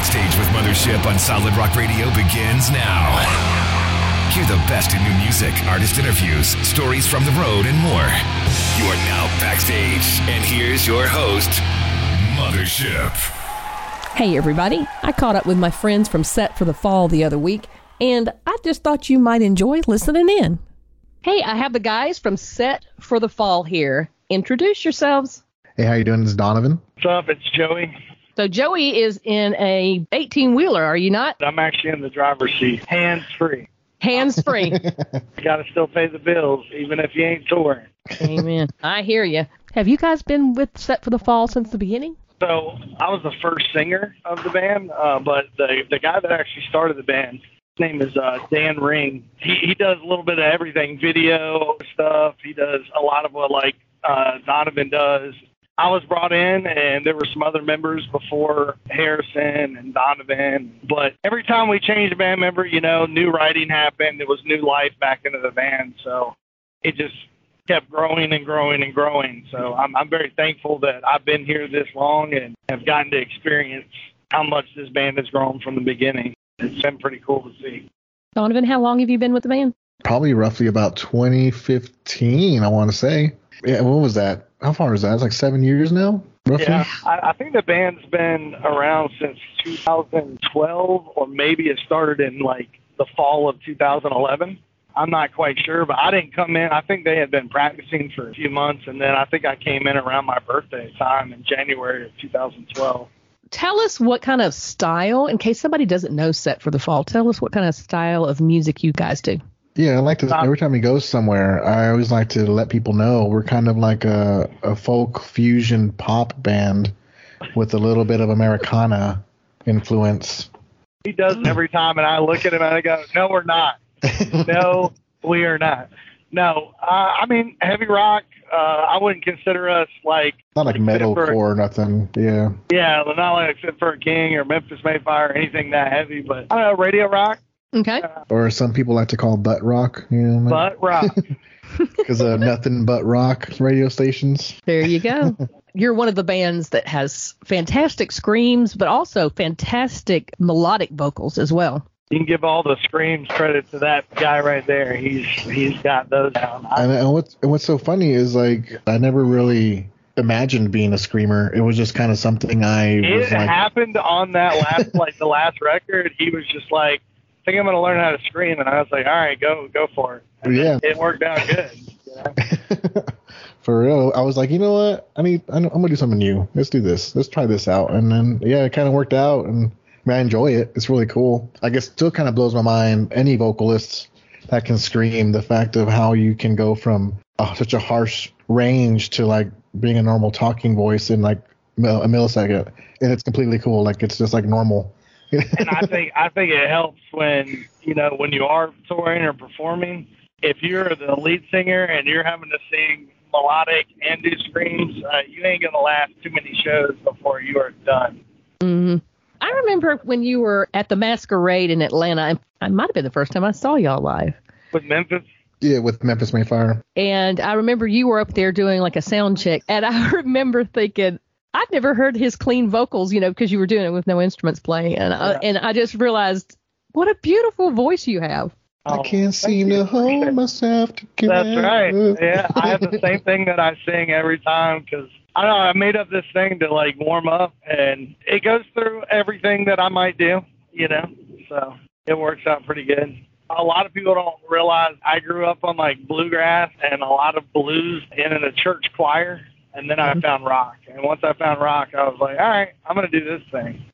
Backstage with Mothership on Solid Rock Radio begins now. Hear the best in new music, artist interviews, stories from the road, and more. You are now backstage, and here's your host, Mothership. Hey, everybody. I caught up with my friends from Set for the Fall the other week, and I just thought you might enjoy listening in. Hey, I have the guys from Set for the Fall here. Introduce yourselves. Hey, how you doing? This is Donovan. What's up? It's Joey. So Joey is in a 18 wheeler, are you not? I'm actually in the driver's seat, hands free. Hands free. You got to still pay the bills, even if you ain't touring. Amen. I hear you. Have you guys been with Set for the Fall since the beginning? So I was the first singer of the band, uh, but the the guy that actually started the band, his name is uh, Dan Ring. He he does a little bit of everything, video stuff. He does a lot of what like uh, Donovan does. I was brought in, and there were some other members before Harrison and Donovan. But every time we changed a band member, you know, new writing happened. It was new life back into the band, so it just kept growing and growing and growing. So I'm I'm very thankful that I've been here this long and have gotten to experience how much this band has grown from the beginning. It's been pretty cool to see. Donovan, how long have you been with the band? Probably roughly about 2015, I want to say. Yeah, what was that? How far is that? It's like seven years now, roughly. Yeah, I, I think the band's been around since 2012, or maybe it started in like the fall of 2011. I'm not quite sure, but I didn't come in. I think they had been practicing for a few months, and then I think I came in around my birthday time in January of 2012. Tell us what kind of style, in case somebody doesn't know Set for the Fall, tell us what kind of style of music you guys do. Yeah, I like to. Every time he goes somewhere, I always like to let people know we're kind of like a, a folk fusion pop band with a little bit of Americana influence. He does it every time, and I look at him and I go, "No, we're not. No, we are not. No, uh, I mean heavy rock. Uh, I wouldn't consider us like Not like metalcore or nothing. Yeah. yeah, not like Fit for a King or Memphis May Fire or anything that heavy, but I don't know, radio rock, Okay. Or some people like to call butt rock. You know, butt rock. because of uh, nothing but rock radio stations. There you go. You're one of the bands that has fantastic screams, but also fantastic melodic vocals as well. you can give all the screams credit to that guy right there. He's he's got those down. And, and what's and what's so funny is like I never really imagined being a screamer. It was just kind of something I was it like. happened on that last like the last record. He was just like, I think I'm gonna learn how to scream, and I was like, all right, go go for it. And Yeah. it worked out good. you know? For real, I was like, you know what? I need. I'm gonna do something new. Let's do this. Let's try this out. And then yeah, it kind of worked out, and I, mean, I enjoy it. It's really cool. I guess still kind of blows my mind. Any vocalists that can scream, the fact of how you can go from oh, such a harsh range to like being a normal talking voice in like a millisecond, and it's completely cool. Like it's just like normal. And I think I think it helps when you know when you are touring or performing. If you're the lead singer and you're having to sing melodic and do screams, uh, you ain't gonna last too many shows before you are done. hmm I remember when you were at the Masquerade in Atlanta. and It might have been the first time I saw y'all live. With Memphis, yeah, with Memphis May Fire. And I remember you were up there doing like a sound check. And I remember thinking, I've never heard his clean vocals, you know, because you were doing it with no instruments playing. And, I, Yeah. and I just realized what a beautiful voice you have. I Oh, can't thank seem you. to hold myself together. That's right. Yeah, I have the same thing that I sing every time because I don't know. I made up this thing to like warm up, and it goes through everything that I might do. You know, so it works out pretty good. A lot of people don't realize I grew up on like bluegrass and a lot of blues and in a church choir, and then I found rock. And once I found rock, I was like, all right, I'm gonna do this thing.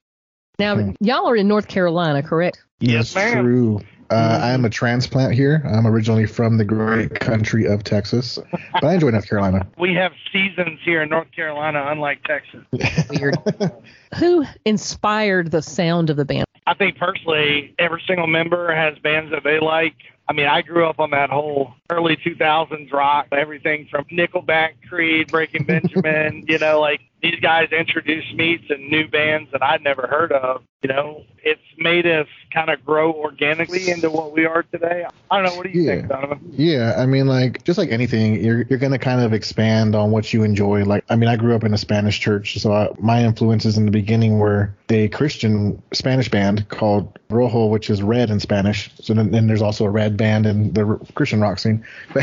Now, Hmm. y'all are in North Carolina, correct? Yes, ma'am. True. Uh, I am a transplant here. I'm originally from the great country of Texas, but I enjoy North Carolina. We have seasons here in North Carolina, unlike Texas. Weird. Who inspired the sound of the band? I think personally, every single member has bands that they like. I mean, I grew up on that whole early 2000s rock, everything from Nickelback, Creed, Breaking Benjamin, you know, like these guys introduced me to new bands that I'd never heard of. You know, it's made us kind of grow organically into what we are today. I don't know. What do you Yeah. think, Donovan? Yeah, I mean, like just like anything, you're you're gonna kind of expand on what you enjoy. Like, I mean, I grew up in a Spanish church, so I, my influences in the beginning were a Christian Spanish band called Rojo, which is red in Spanish. So then, then there's also a red band in the Christian rock scene.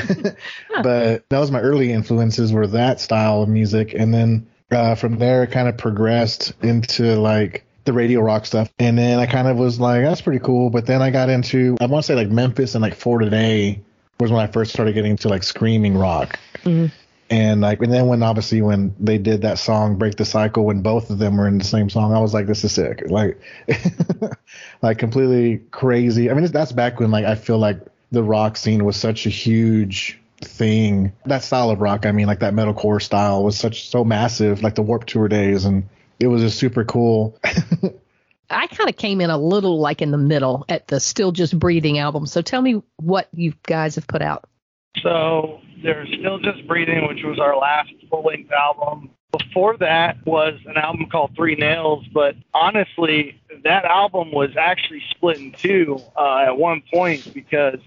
but that was my early influences were that style of music, and then uh, from there it kind of progressed into like the radio rock stuff. And then I kind of was like, that's pretty cool. But then I got into, I want to say like Memphis and like For Today was when I first started getting into like screaming rock. And like, and then when obviously when they did that song Break the Cycle, when both of them were in the same song, I was like, this is sick. Like, like completely crazy. I mean, that's back when like I feel like the rock scene was such a huge thing. That style of rock, I mean, like that metalcore style was such so massive, like the Warped Tour days, and it was just super cool. I kind of came in a little like in the middle at the Still Just Breathing album. So tell me what you guys have put out. So there's still just breathing, which was our last full length album. Before that was an album called Three Nails, but honestly, that album was actually split in two uh, at one point because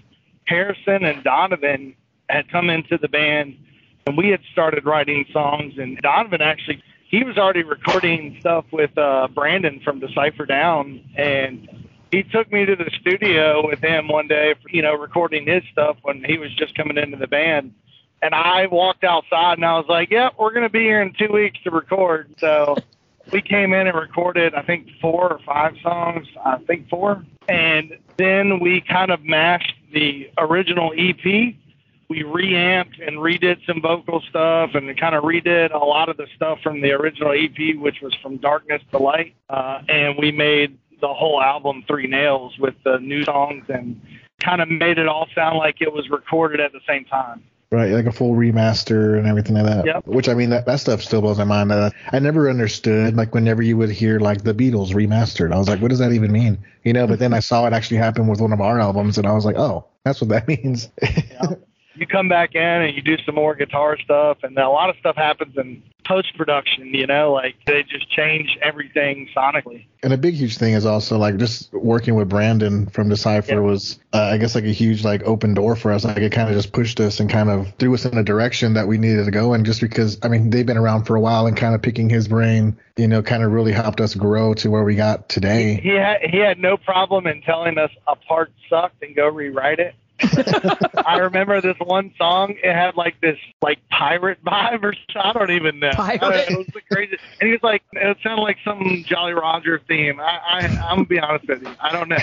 Harrison and Donovan had come into the band and we had started writing songs and Donovan actually he was already recording stuff with uh Brandon from Decipher Down and he took me to the studio with him one day, for, you know, recording his stuff when he was just coming into the band. And I walked outside and I was like, "Yep, we're going to be here in two weeks to record." So we came in and recorded, I think, four or five songs. I think four. And then we kind of mashed the original EP. We reamped and redid some vocal stuff and kind of redid a lot of the stuff from the original EP, which was From Darkness to Light. Uh, and we made the whole album Three Nails with the new songs and kind of made it all sound like it was recorded at the same time. right? Like a full remaster and everything like that. Yep. Which I mean, that, that stuff still blows my mind. Uh, I never understood like whenever you would hear like the Beatles remastered, I was like, what does that even mean? You know. But then I saw it actually happen with one of our albums, and I was like, oh, that's what that means. You come back in and you do some more guitar stuff, and a lot of stuff happens in post production. You know, like they just change everything sonically. and a big huge thing is also like just working with Brandon from Decipher Yeah. was uh, I guess like a huge like open door for us. Like it kind of just pushed us and kind of threw us in a direction that we needed to go in. Just because I mean they've been around for a while and kind of picking his brain, you know, kind of really helped us grow to where we got today. He had he had no problem in telling us a part sucked and go rewrite it. I remember this one song. It had like this like pirate vibe or something. I don't even know. Pirate. It was the craziest. And he was like, it sounded like some Jolly Roger theme. I, I I'm gonna be honest with you. I don't know.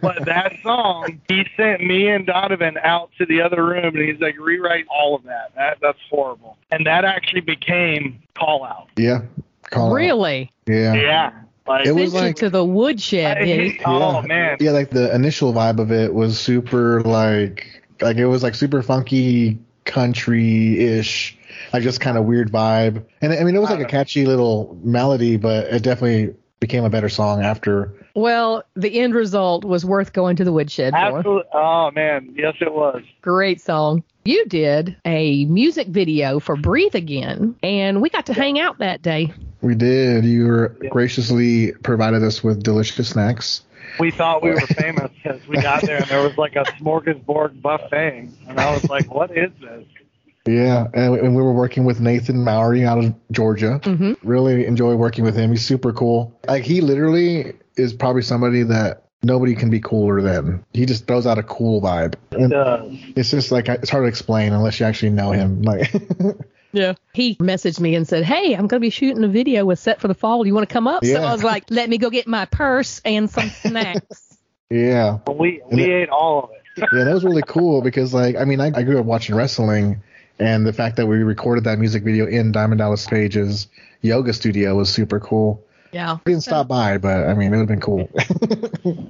But that song, he sent me and Donovan out to the other room, and he's like, rewrite all of that. That that's horrible. And that actually became Call Out. Yeah. Call out. Really? Yeah. Yeah. Like, It was like- to the woodshed, I- did he? oh man. Yeah, like the initial vibe of it was super like like it was like super funky country ish, like just kind of weird vibe. And I mean, it was like a catchy little melody, but it definitely became a better song after. Well, the end result was worth going to the woodshed for. Absolutely. Oh man, yes, it was. Great song. You did a music video for Breathe Again, and we got to hang out that day. We did. You were graciously provided us with delicious snacks. We thought we were famous because we got there and there was like a smorgasbord buffet, and I was like, "What is this?" Yeah, and, and we were working with Nathan Mowry out of Georgia. Mhm. Really enjoy working with him. He's super cool. Like he literally is probably somebody that nobody can be cooler than. He just throws out a cool vibe. And Uh, it's just like it's hard to explain unless you actually know him. Like, Yeah. He messaged me and said, Hey, I'm going to be shooting a video with Set for the Fall. Do you want to come up? Yeah. So I was like, Let me go get my purse and some snacks. yeah, we we ate all of it. yeah, that was really cool because like I mean I, I grew up watching wrestling, and the fact that we recorded that music video in Diamond Dallas Page's yoga studio was super cool. yeah. We didn't stop by, but I mean it would have been cool.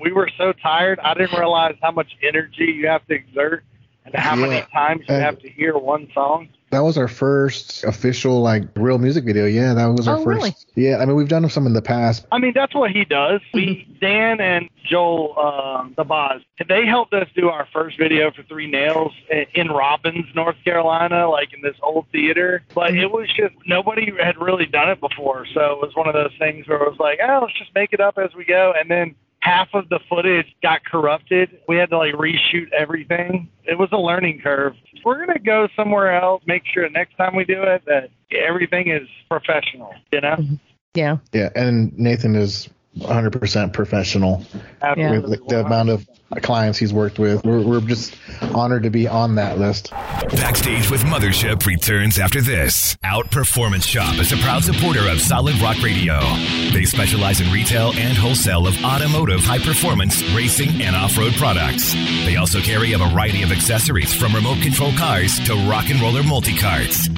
We were so tired. I didn't realize how much energy you have to exert and how many times you Uh, have to hear one song. That was our first official, like, real music video. Yeah, that was our Oh, first. really? Yeah, I mean, we've done some in the past. I mean, that's what he does. We Dan and Joel uh, the Boz, they helped us do our first video for Three Nails in Robbins, North Carolina, like in this old theater. But it was just nobody had really done it before, so it was one of those things where it was like, oh, let's just make it up as we go, and then. Half of the footage got corrupted. We had to like reshoot everything. It was a learning curve. We're gonna go somewhere else. Make sure next time we do it that everything is professional. You know, Yeah. Yeah, and Nathan is 100% professional Absolutely. with the, the amount of clients he's worked with. We're, we're just honored to be on that list. Backstage with Mothership returns after this. Out Performance Shop is a proud supporter of Solid Rock Radio. They specialize in retail and wholesale of automotive high performance racing and off road products. They also carry a variety of accessories from remote control cars to rock and roller multi carts.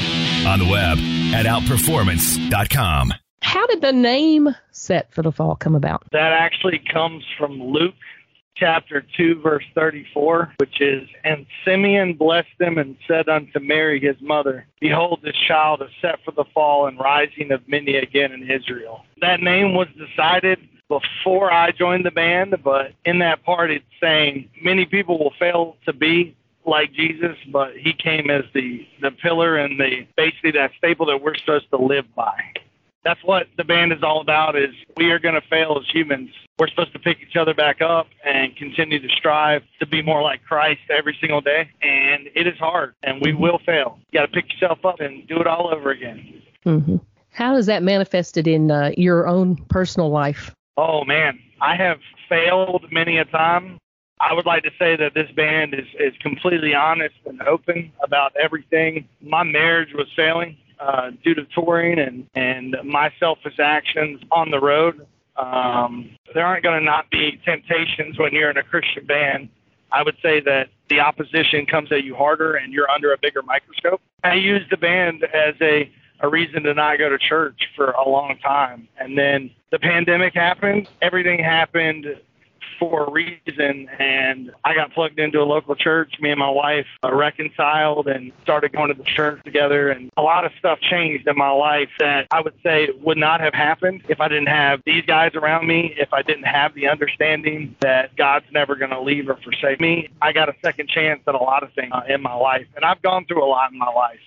On the web at outperformance.com. How did the name Set for the Fall come about? that actually comes from Luke chapter 2, verse 34, which is, And Simeon blessed them and said unto Mary his mother, Behold, this child is set for the fall and rising of many again in Israel. That name was decided before I joined the band, but in that part it's saying many people will fail to be like Jesus, but he came as the, the pillar and the basically that staple that we're supposed to live by that's what the band is all about is we are going to fail as humans. We're supposed to pick each other back up and continue to strive to be more like christ every single day and it is hard and we will fail. You got to pick yourself up and do it all over again. Hmm How is that manifested in uh, your own personal life? oh man. I have failed many a time. I would like to say that this band is, is completely honest and open about everything. My marriage was failing uh, due to touring and, and my selfish actions on the road. Um, there aren't going to not be temptations when you're in a Christian band. I would say that the opposition comes at you harder and you're under a bigger microscope. I used the band as a, a reason to not go to church for a long time. And then the pandemic happened. Everything happened for a reason and I got plugged into a local church. Me and my wife uh, reconciled and started going to the church together and a lot of stuff changed in my life that I would say would not have happened if I didn't have these guys around me, if I didn't have the understanding that God's never going to leave or forsake me. I got a second chance at a lot of things uh, in my life and I've gone through a lot in my life.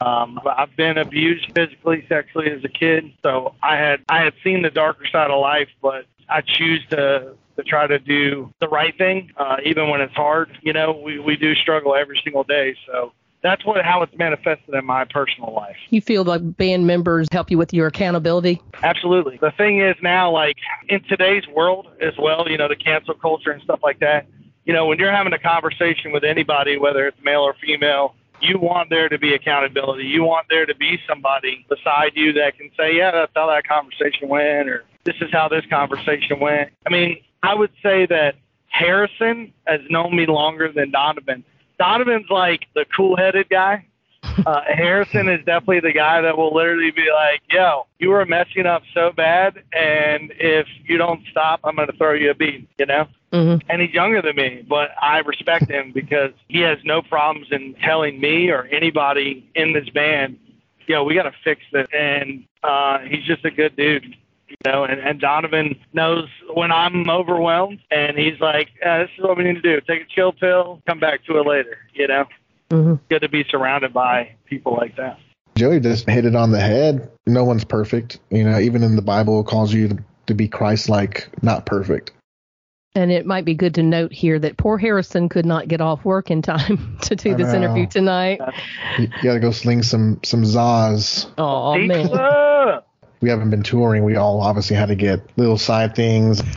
Um, I've been abused physically, sexually as a kid, so I had I had seen the darker side of life, but I choose to to try to do the right thing, uh, even when it's hard. You know, we we do struggle every single day, so that's what how it's manifested in my personal life. You feel like band members help you with your accountability? Absolutely. The thing is now, like in today's world as well, you know, the cancel culture and stuff like that. You know, when you're having a conversation with anybody, whether it's male or female, you want there to be accountability. You want there to be somebody beside you that can say, yeah, that's how that conversation went, or this is how this conversation went. I mean, I would say that Harrison has known me longer than Donovan. Donovan's like the cool headed guy. Uh, Harrison is definitely the guy that will literally be like, yo, you were messing up so bad, and if you don't stop, I'm going to throw you a beat, you know? Mm-hmm. and he's younger than me, but I respect him because he has no problems in telling me or anybody in this band, yo, we got to fix this. And uh, he's just a good dude, you know. And, and Donovan knows when I'm overwhelmed, and he's like, yeah, this is what we need to do: take a chill pill, come back to it later, you know. Mm-hmm. Good to be surrounded by people like that. Joey just hit it on the head. No one's perfect. You know, even in the Bible, it calls you to, to be Christ like, not perfect. And it might be good to note here that poor Harrison could not get off work in time to do I this know. interview tonight. You, you got to go sling some some Zaz. Oh man. We haven't been touring. We all obviously had to get little side things.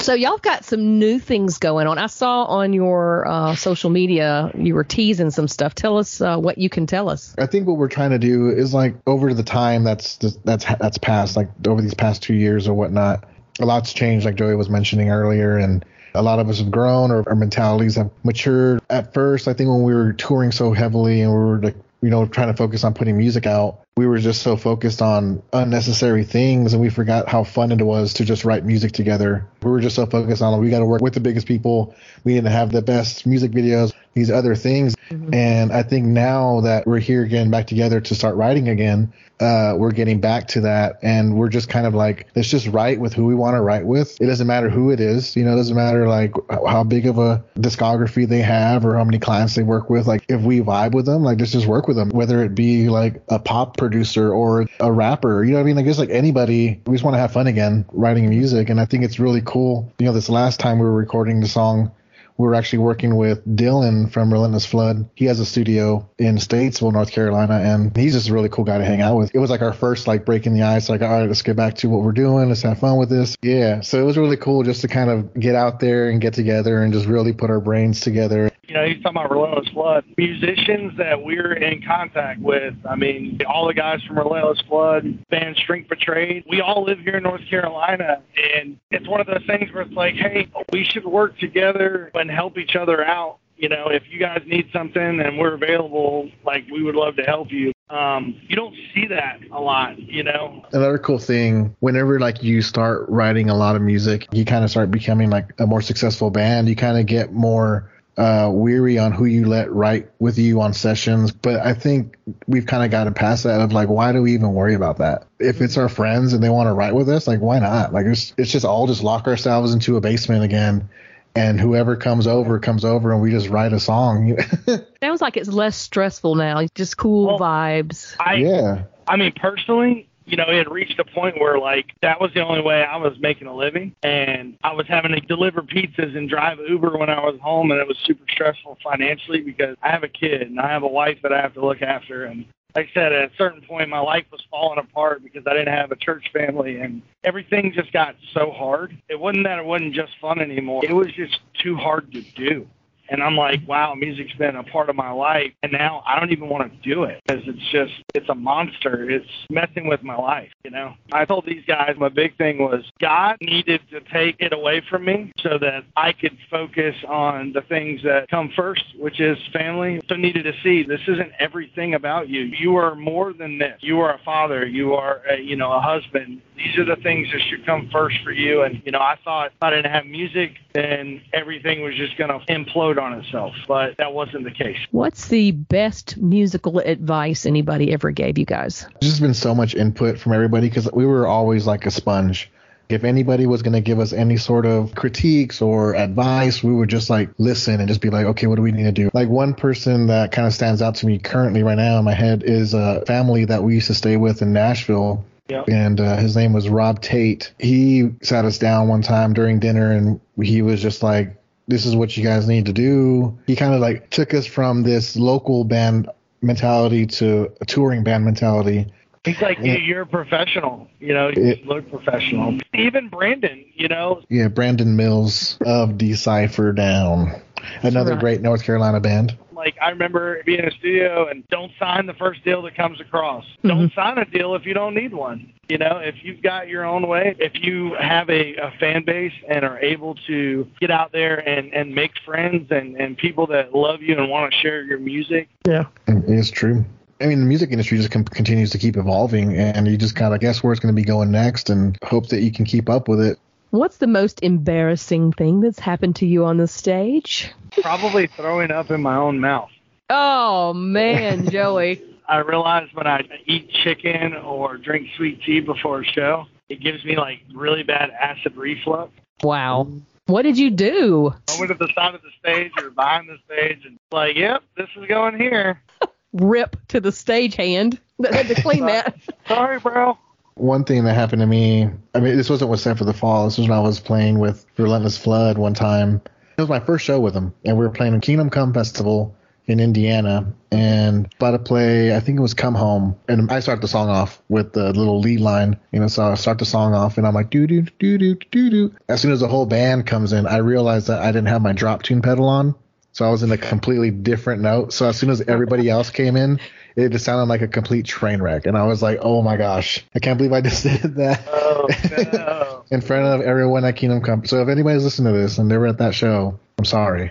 So y'all got some new things going on. I saw on your uh, social media you were teasing some stuff. Tell us uh, what you can tell us. I think what we're trying to do is like over the time that's that's that's passed, like over these past two years or whatnot, a lot's changed, like Joey was mentioning earlier, and a lot of us have grown or our mentalities have matured. At first, I think when we were touring so heavily and we were like, you know, trying to focus on putting music out, we were just so focused on unnecessary things and we forgot how fun it was to just write music together. We were just so focused on we got to work with the biggest people. We need to have the best music videos. These other things. Mm-hmm. And I think now that we're here again, back together to start writing again, uh, we're getting back to that and we're just kind of like, let's just write with who we want to write with. It doesn't matter who it is. You know, it doesn't matter like how big of a discography they have or how many clients they work with. Like if we vibe with them, like let's just work with them, whether it be like a pop producer or a rapper, you know what I mean? I guess like anybody, we just want to have fun again writing music. And I think it's really cool. You know, this last time we were recording the song, we are actually working with Dylan from Relentless Flood. He has a studio in Statesville, North Carolina, and he's just a really cool guy to hang out with. It was like our first like breaking the ice, like, all right, let's get back to what we're doing. Let's have fun with this. Yeah. So it was really cool just to kind of get out there and get together and just really put our brains together you know, he's talking about Relentless Flood. Musicians that we're in contact with, I mean, all the guys from Relentless Flood, band Strength Betrayed, we all live here in North Carolina. And it's one of those things where it's like, hey, we should work together and help each other out. You know, if you guys need something and we're available, like we would love to help you. Um, you don't see that a lot, you know. Another cool thing, whenever like you start writing a lot of music, you kind of start becoming like a more successful band. You kind of get more uh, weary on who you let write with you on sessions. But I think we've kind of gotten past that of like, why do we even worry about that? If it's our friends and they want to write with us, like, why not? Like, it's, it's just all just lock ourselves into a basement again. And whoever comes over comes over, and we just write a song. Sounds like it's less stressful now. Just cool well, vibes. I, yeah. I mean, personally, you know, it had reached a point where like that was the only way I was making a living, and I was having to deliver pizzas and drive Uber when I was home, and it was super stressful financially because I have a kid and I have a wife that I have to look after, and like I said, at a certain point, my life was falling apart because I didn't have a church family and everything just got so hard. It wasn't that it wasn't just fun anymore. It was just too hard to do. And I'm like, wow, music's been a part of my life. And now I don't even want to do it because it's just, it's a monster. It's messing with my life, you know? I told these guys my big thing was God needed to take it away from me so that I could focus on the things that come first, which is family. So needed to see this isn't everything about you. You are more than this. You are a father. You are, a, you know, a husband. These are the things that should come first for you. And, you know, I thought if I didn't have music, then everything was just going to implode on itself, but that wasn't the case. What's the best musical advice anybody ever gave you guys? There's just been so much input from everybody because we were always like a sponge. If anybody was going to give us any sort of critiques or advice, we would just like listen and just be like, okay, what do we need to do? Like one person that kind of stands out to me currently right now in my head is a family that we used to stay with in Nashville. Yep. And uh, his name was Rob Tate. He sat us down one time during dinner and he was just like, this is what you guys need to do. He kind of like took us from this local band mentality to a touring band mentality. He's like, yeah, you're a professional, you know, you it, look professional. Even Brandon, you know. Yeah, Brandon Mills of Decipher Down, another right. great North Carolina band. Like I remember being in a studio and don't sign the first deal that comes across. Mm-hmm. Don't sign a deal if you don't need one. You know, if you've got your own way, if you have a, a fan base and are able to get out there and, and make friends and, and people that love you and want to share your music. Yeah. It's true. I mean, the music industry just com- continues to keep evolving, and you just kind of guess where it's going to be going next and hope that you can keep up with it. What's the most embarrassing thing that's happened to you on the stage? Probably throwing up in my own mouth. Oh man, Joey. I realize when I eat chicken or drink sweet tea before a show, it gives me like really bad acid reflux. Wow. Mm-hmm. What did you do? I went to the side of the stage or behind the stage and like, yep, this is going here. Rip to the stage hand that had to clean that. Sorry, bro one thing that happened to me, I mean, this wasn't with Set for the Fall. This was when I was playing with Relentless Flood one time. It was my first show with them, and we were playing a Kingdom Come Festival in Indiana, and about to play, I think it was Come Home, and I start the song off with the little lead line, you know, so I start the song off, and I'm like, doo doo doo doo doo doo. As soon as the whole band comes in, I realized that I didn't have my drop tune pedal on, so I was in a completely different note. So as soon as everybody else came in, it just sounded like a complete train wreck. And I was like, oh my gosh, I can't believe I just did that. Oh, no. in front of everyone at Kingdom Come. So if anybody's listening to this and they were at that show, I'm sorry.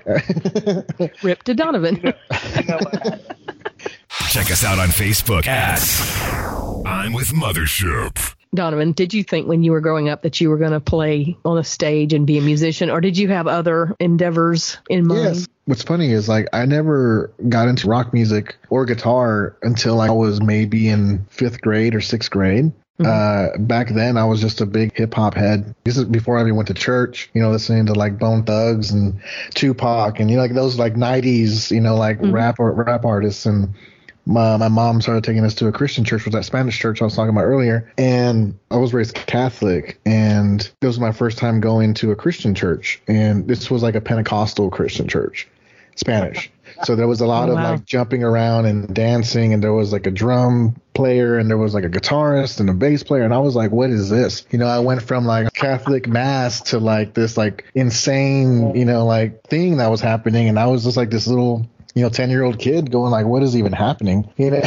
Rip to Donovan. Check us out on Facebook at I'm with Mothership. Donovan, did you think when you were growing up that you were going to play on a stage and be a musician, or did you have other endeavors in mind? Yes, what's funny is like I never got into rock music or guitar until I was maybe in fifth grade or sixth grade. Mm-hmm. Uh, back then I was just a big hip hop head. This is before I even went to church, you know, listening to like Bone Thugs and Tupac and you know, like those like 90s, you know, like mm-hmm. rap or rap artists. And my, my mom started taking us to a Christian church, was that Spanish church I was talking about earlier. And I was raised Catholic, and it was my first time going to a Christian church. And this was like a Pentecostal Christian church, Spanish. So there was a lot oh, wow. of like jumping around and dancing, and there was like a drum player, and there was like a guitarist and a bass player, and I was like, "What is this?" You know, I went from like Catholic mass to like this like insane, you know, like thing that was happening, and I was just like this little you know, 10 year old kid going like, what is even happening? You know,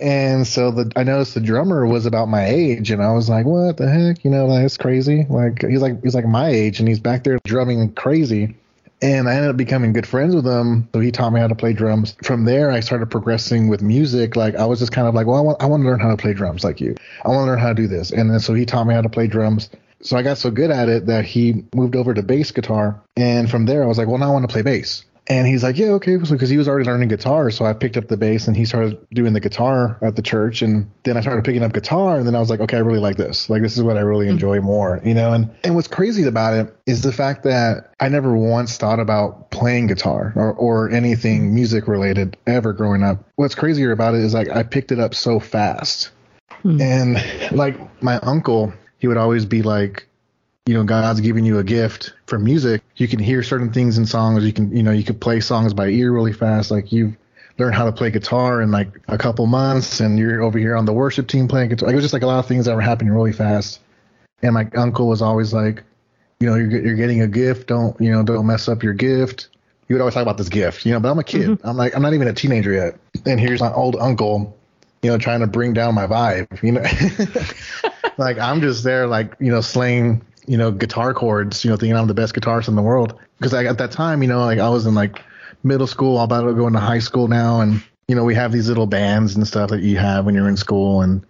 and so the, I noticed the drummer was about my age and I was like, what the heck? You know, that's crazy. Like he's like, he's like my age and he's back there drumming crazy and I ended up becoming good friends with him. So he taught me how to play drums. From there, I started progressing with music. Like I was just kind of like, well, I want, I want to learn how to play drums like you. I want to learn how to do this. And then so he taught me how to play drums. So I got so good at it that he moved over to bass guitar. And from there, I was like, well, now I want to play bass. And he's like, yeah, okay. Because he was already learning guitar. So I picked up the bass and he started doing the guitar at the church. And then I started picking up guitar. And then I was like, okay, I really like this. Like, this is what I really enjoy more, you know? And, and what's crazy about it is the fact that I never once thought about playing guitar or, or anything music related ever growing up. What's crazier about it is like I picked it up so fast. Hmm. And like my uncle, he would always be like, you know God's giving you a gift for music, you can hear certain things in songs. You can you know you can play songs by ear really fast. Like you've learned how to play guitar in like a couple months, and you're over here on the worship team playing guitar. Like, it was just like a lot of things that were happening really fast. And my uncle was always like, you know, you're you're getting a gift. Don't you know? Don't mess up your gift. He would always talk about this gift, you know. But I'm a kid. Mm-hmm. I'm like I'm not even a teenager yet. And here's my old uncle, you know, trying to bring down my vibe. You know, like I'm just there, like you know, slaying you know, guitar chords, you know, thinking I'm the best guitarist in the world. Because at that time, you know, like I was in like middle school, I'm about to go into high school now, and you know, we have these little bands and stuff that you have when you're in school, and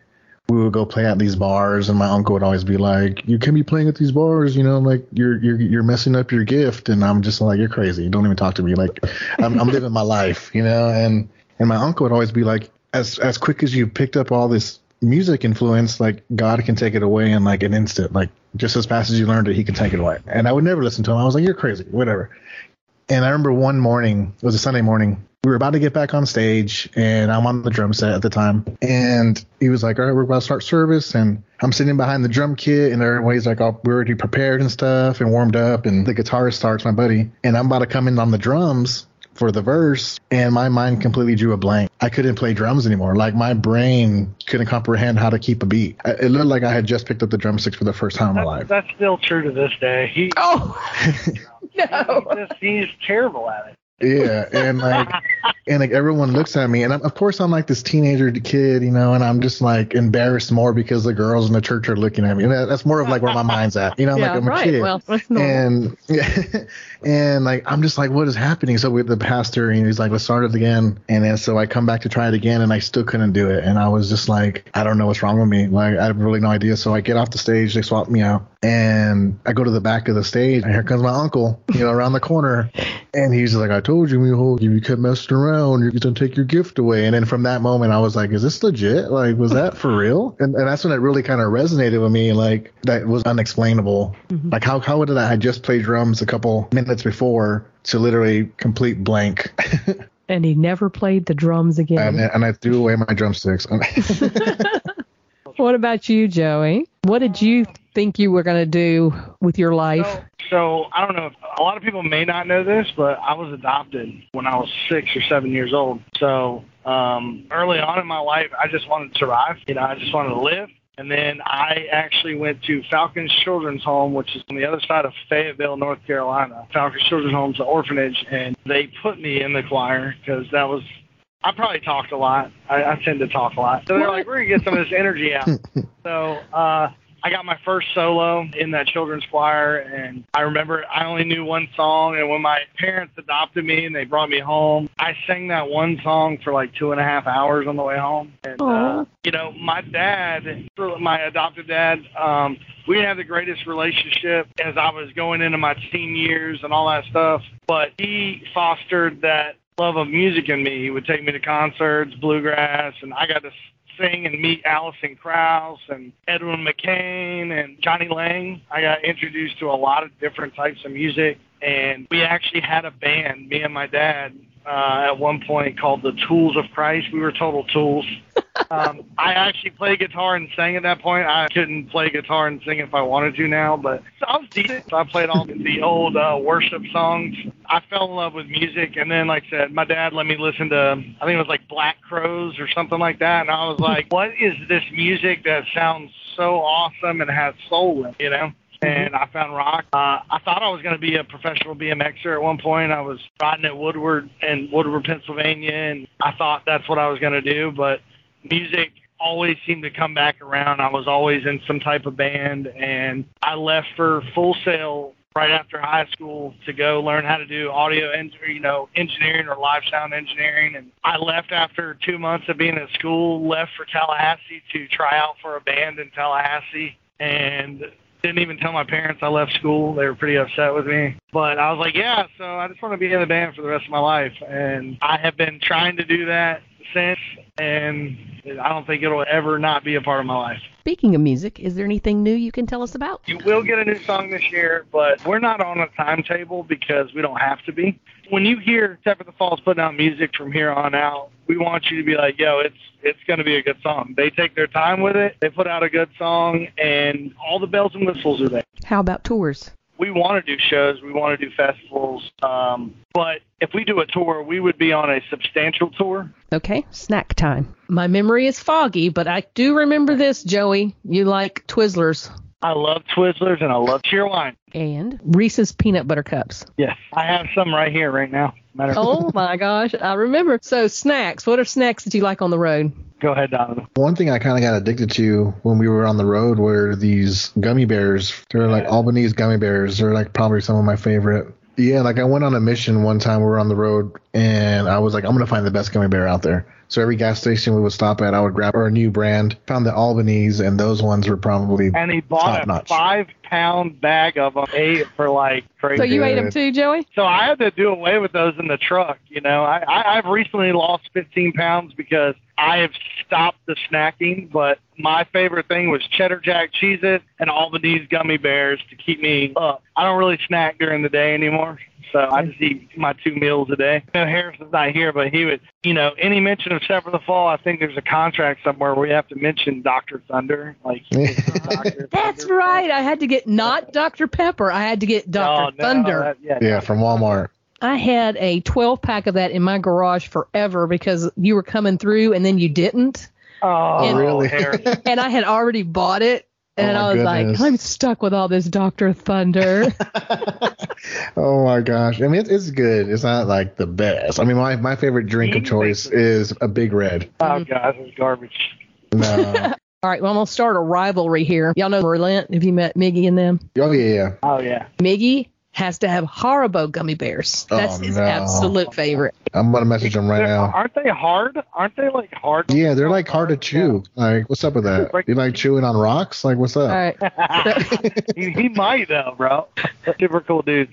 we would go play at these bars, and my uncle would always be like, "You can be playing at these bars, you know, like you're you're you're messing up your gift," and I'm just like, "You're crazy. Don't even talk to me. Like, I'm, I'm living my life, you know." And and my uncle would always be like, "As as quick as you picked up all this music influence, like God can take it away in like an instant. Like just as fast as you learned it, he can take it away. And I would never listen to him. I was like, you're crazy, whatever. And I remember one morning, it was a Sunday morning, we were about to get back on stage and I'm on the drum set at the time. And he was like, all right, we're about to start service. And I'm sitting behind the drum kit and everybody's like, oh, we're already prepared and stuff and warmed up. And the guitarist starts, my buddy, and I'm about to come in on the drums for the verse and my mind completely drew a blank. I couldn't play drums anymore. Like my brain couldn't comprehend how to keep a beat. It looked like I had just picked up the drumsticks for the first time in my life. That's still true to this day. He, oh, no. He's, just, he's terrible at it. Yeah, and like, and like everyone looks at me, and I'm, of course I'm like this teenager kid, you know, and I'm just like embarrassed more because the girls in the church are looking at me, and that's more of like where my mind's at, you know, yeah, like I'm right. a kid, well, and yeah, and like I'm just like, what is happening? So with the pastor, and he's like, let's start it again, and then so I come back to try it again, and I still couldn't do it, and I was just like, I don't know what's wrong with me, like I have really no idea. So I get off the stage, they swap me out, and I go to the back of the stage, and here comes my uncle, you know, around the corner, and he's like, I told you, Mijo, you kept messing around, you're gonna take your gift away. And then from that moment, I was like, is this legit? Like, was that for real? And, and that's when it really kind of resonated with me. Like, that was unexplainable. Mm-hmm. Like, how, how did I, I just play drums a couple minutes before to literally complete blank? and he never played the drums again. And, and I threw away my drumsticks. what about you, Joey? What did you think you were going to do with your life? So, so I don't know. a lot of people may not know this, but I was adopted when I was six or seven years old. So um, early on in my life, I just wanted to survive. You know, I just wanted to live. And then I actually went to Falcons Children's Home, which is on the other side of Fayetteville, North Carolina. Falcons Children's Home is an orphanage, and they put me in the choir because that was I probably talked a lot. I, I tend to talk a lot. So they're like, we're gonna get some of this energy out. so uh, I got my first solo in that children's choir, and I remember I only knew one song. And when my parents adopted me and they brought me home, I sang that one song for like two and a half hours on the way home. And uh, you know, my dad, my adopted dad, um, we didn't have the greatest relationship as I was going into my teen years and all that stuff. But he fostered that love of music in me. He would take me to concerts, bluegrass, and I got to sing and meet Alison Krauss and Edwin McCain and Jonny Lang. I got introduced to a lot of different types of music, and we actually had a band, me and my dad, uh, at one point called the Tools of Christ. We were total tools. um, I actually played guitar and sang at that point. I couldn't play guitar and sing if I wanted to now, but I was decent. I played all the old uh, worship songs. I fell in love with music, and then, like I said, my dad let me listen to, I think it was like Black Crowes or something like that, and I was like, what is this music that sounds so awesome and has soul in it, you know? and I found rock. Uh, I thought I was going to be a professional BMXer at one point. I was riding at Woodward in Woodward, Pennsylvania, and I thought that's what I was going to do. But music always seemed to come back around. I was always in some type of band, and I left for Full Sail right after high school to go learn how to do audio and you know engineering or live sound engineering and I left after 2 months of being at school left for Tallahassee to try out for a band in Tallahassee and didn't even tell my parents I left school. They were pretty upset with me. But I was like, yeah, so I just want to be in the band for the rest of my life. And I have been trying to do that since, and I don't think it'll ever not be a part of my life. Speaking of music, is there anything new you can tell us about? You will get a new song this year, but we're not on a timetable because we don't have to be. When you hear Set for the Falls putting out music from here on out, we want you to be like, yo, it's it's going to be a good song. They take their time with it. They put out a good song, and all the bells and whistles are there. How about tours? We want to do shows, we want to do festivals, um, but if we do a tour, we would be on a substantial tour. Okay, snack time. My memory is foggy, but I do remember this, Joey. You like Twizzlers. I love Twizzlers and I love Cheerwine. And Reese's peanut butter cups. Yes, I have some right here right now. Matter oh my gosh, I remember. So snacks. What are snacks that you like on the road? Go ahead, Donovan. One thing I kind of got addicted to when we were on the road were these gummy bears. They're like Albanese gummy bears. They're like probably some of my favorite. Yeah, like I went on a mission one time. We were on the road, and I was like, I'm gonna find the best gummy bear out there. So every gas station we would stop at, I would grab a new brand. Found the Albanese, and those ones were probably and he bought a notch. five pound bag of them, ate for like crazy. So you ate them too, Joey? So I had to do away with those in the truck. You know, I, I I've recently lost 15 pounds because I have stopped the snacking, but my favorite thing was cheddar jack Cheez-It and Albanese gummy bears to keep me up. I don't really snack during the day anymore. So I just eat my two meals a day. You know, Harrison's not here, but he would, you know, any mention of Set for the Fall, I think there's a contract somewhere where we have to mention Dr. Thunder. Like, Dr. That's Thunder. right. I had to get not Dr. Pepper. I had to get Dr. Oh, Thunder. that, yeah, yeah, from Walmart. I had a 12 pack of that in my garage forever because you were coming through and then you didn't. Oh, and, oh, really? and I had already bought it and oh I was goodness. like, I'm stuck with all this Dr. Thunder. oh my gosh. I mean, it's, it's, good. It's not like the best. I mean, my, my favorite drink of choice is a Big Red. Oh, mm. God, it's garbage. No. all right, well, I'm going to start a rivalry here. Y'all know Relent? Have you met Miggy and them? Oh, yeah. Oh, yeah. Miggy has to have Haribo gummy bears. Oh, That's oh, his no. absolute favorite. I'm gonna message him right now. Aren't they hard? Aren't they like hard? Yeah, they're like hard to chew. Like, what's up with that? You like chewing on rocks? Like, what's up? All right. he, he might though, bro. Super cool dudes.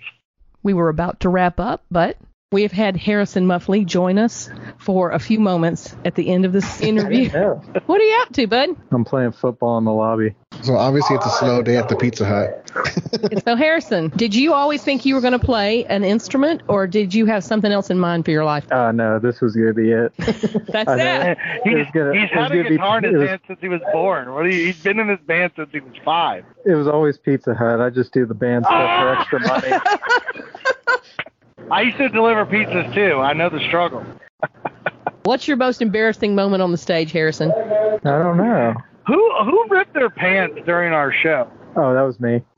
We were about to wrap up, but we have had Harrison Muffley join us for a few moments at the end of this interview. what are you up to, bud? I'm playing football in the lobby. So obviously it's a slow day at the Pizza Hut. so Harrison, did you always think you were going to play an instrument, or did you have something else in mind for your life? Uh, no, this was going to be it. That's it. He's, gonna, he's had a guitar be, in his was, hand since he was born. What you, he's been in this band since he was five. It was always Pizza Hut. I just do the band stuff for extra money. I used to deliver pizzas too. I know the struggle. What's your most embarrassing moment on the stage, Harrison? I don't know. Who who ripped their pants during our show? Oh, that was me.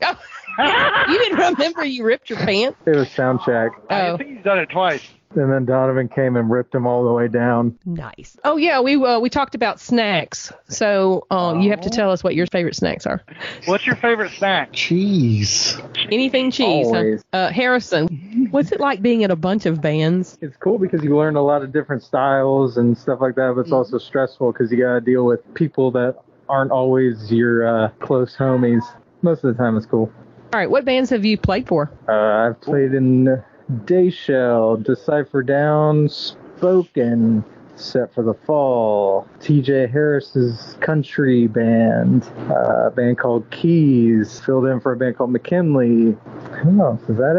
you didn't remember you ripped your pants? It was sound check. Oh. I think he's done it twice. And then Donovan came and ripped him all the way down. Nice. Oh yeah, we uh, we talked about snacks. So uh, you have to tell us what your favorite snacks are. What's your favorite snack? Cheese. Anything cheese. huh? Always. Uh, Harrison, what's it like being in a bunch of bands? It's cool because you learn a lot of different styles and stuff like that, but it's also stressful because you got to deal with people that aren't always your uh, close homies. Most of the time, it's cool. All right, what bands have you played for? Uh, I've played in Dayshell, Decipher Down, Spoken, Set for the Fall, TJ Harris's country band, uh, a band called Keys, filled in for a band called McKinley. Who else? Is that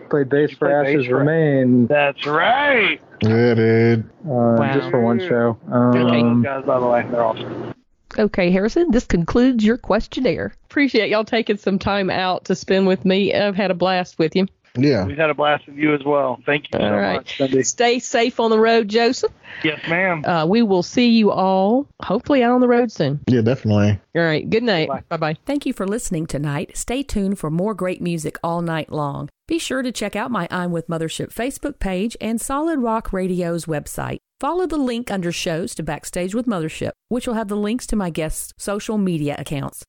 it? Played bass You for played bass Ashes for- Remain, That's right. Yeah, dude. uh, just for one show. Um, Those guys, by the way, they're awesome. Okay, Harrison, this concludes your questionnaire. Appreciate y'all taking some time out to spend with me. I've had a blast with you. Yeah. We've had a blast with you as well. Thank you so All right. much, Cindy. Stay safe on the road, Joseph. Yes, ma'am. Uh, we will see you all hopefully out on the road soon. Yeah, definitely. All right. Good night. Bye. Bye bye. Thank you for listening tonight. Stay tuned for more great music all night long. Be sure to check out my I'm with Mothership Facebook page and Solid Rock Radio's website. Follow the link under shows to Backstage with Mothership, which will have the links to my guests' social media accounts.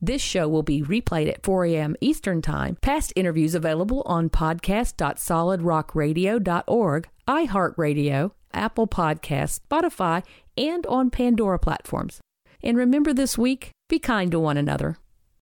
This show will be replayed at 4 a.m. Eastern Time. Past interviews available on podcast.solidrockradio.org, iHeartRadio, Apple Podcasts, Spotify, and on Pandora platforms. And remember this week, be kind to one another.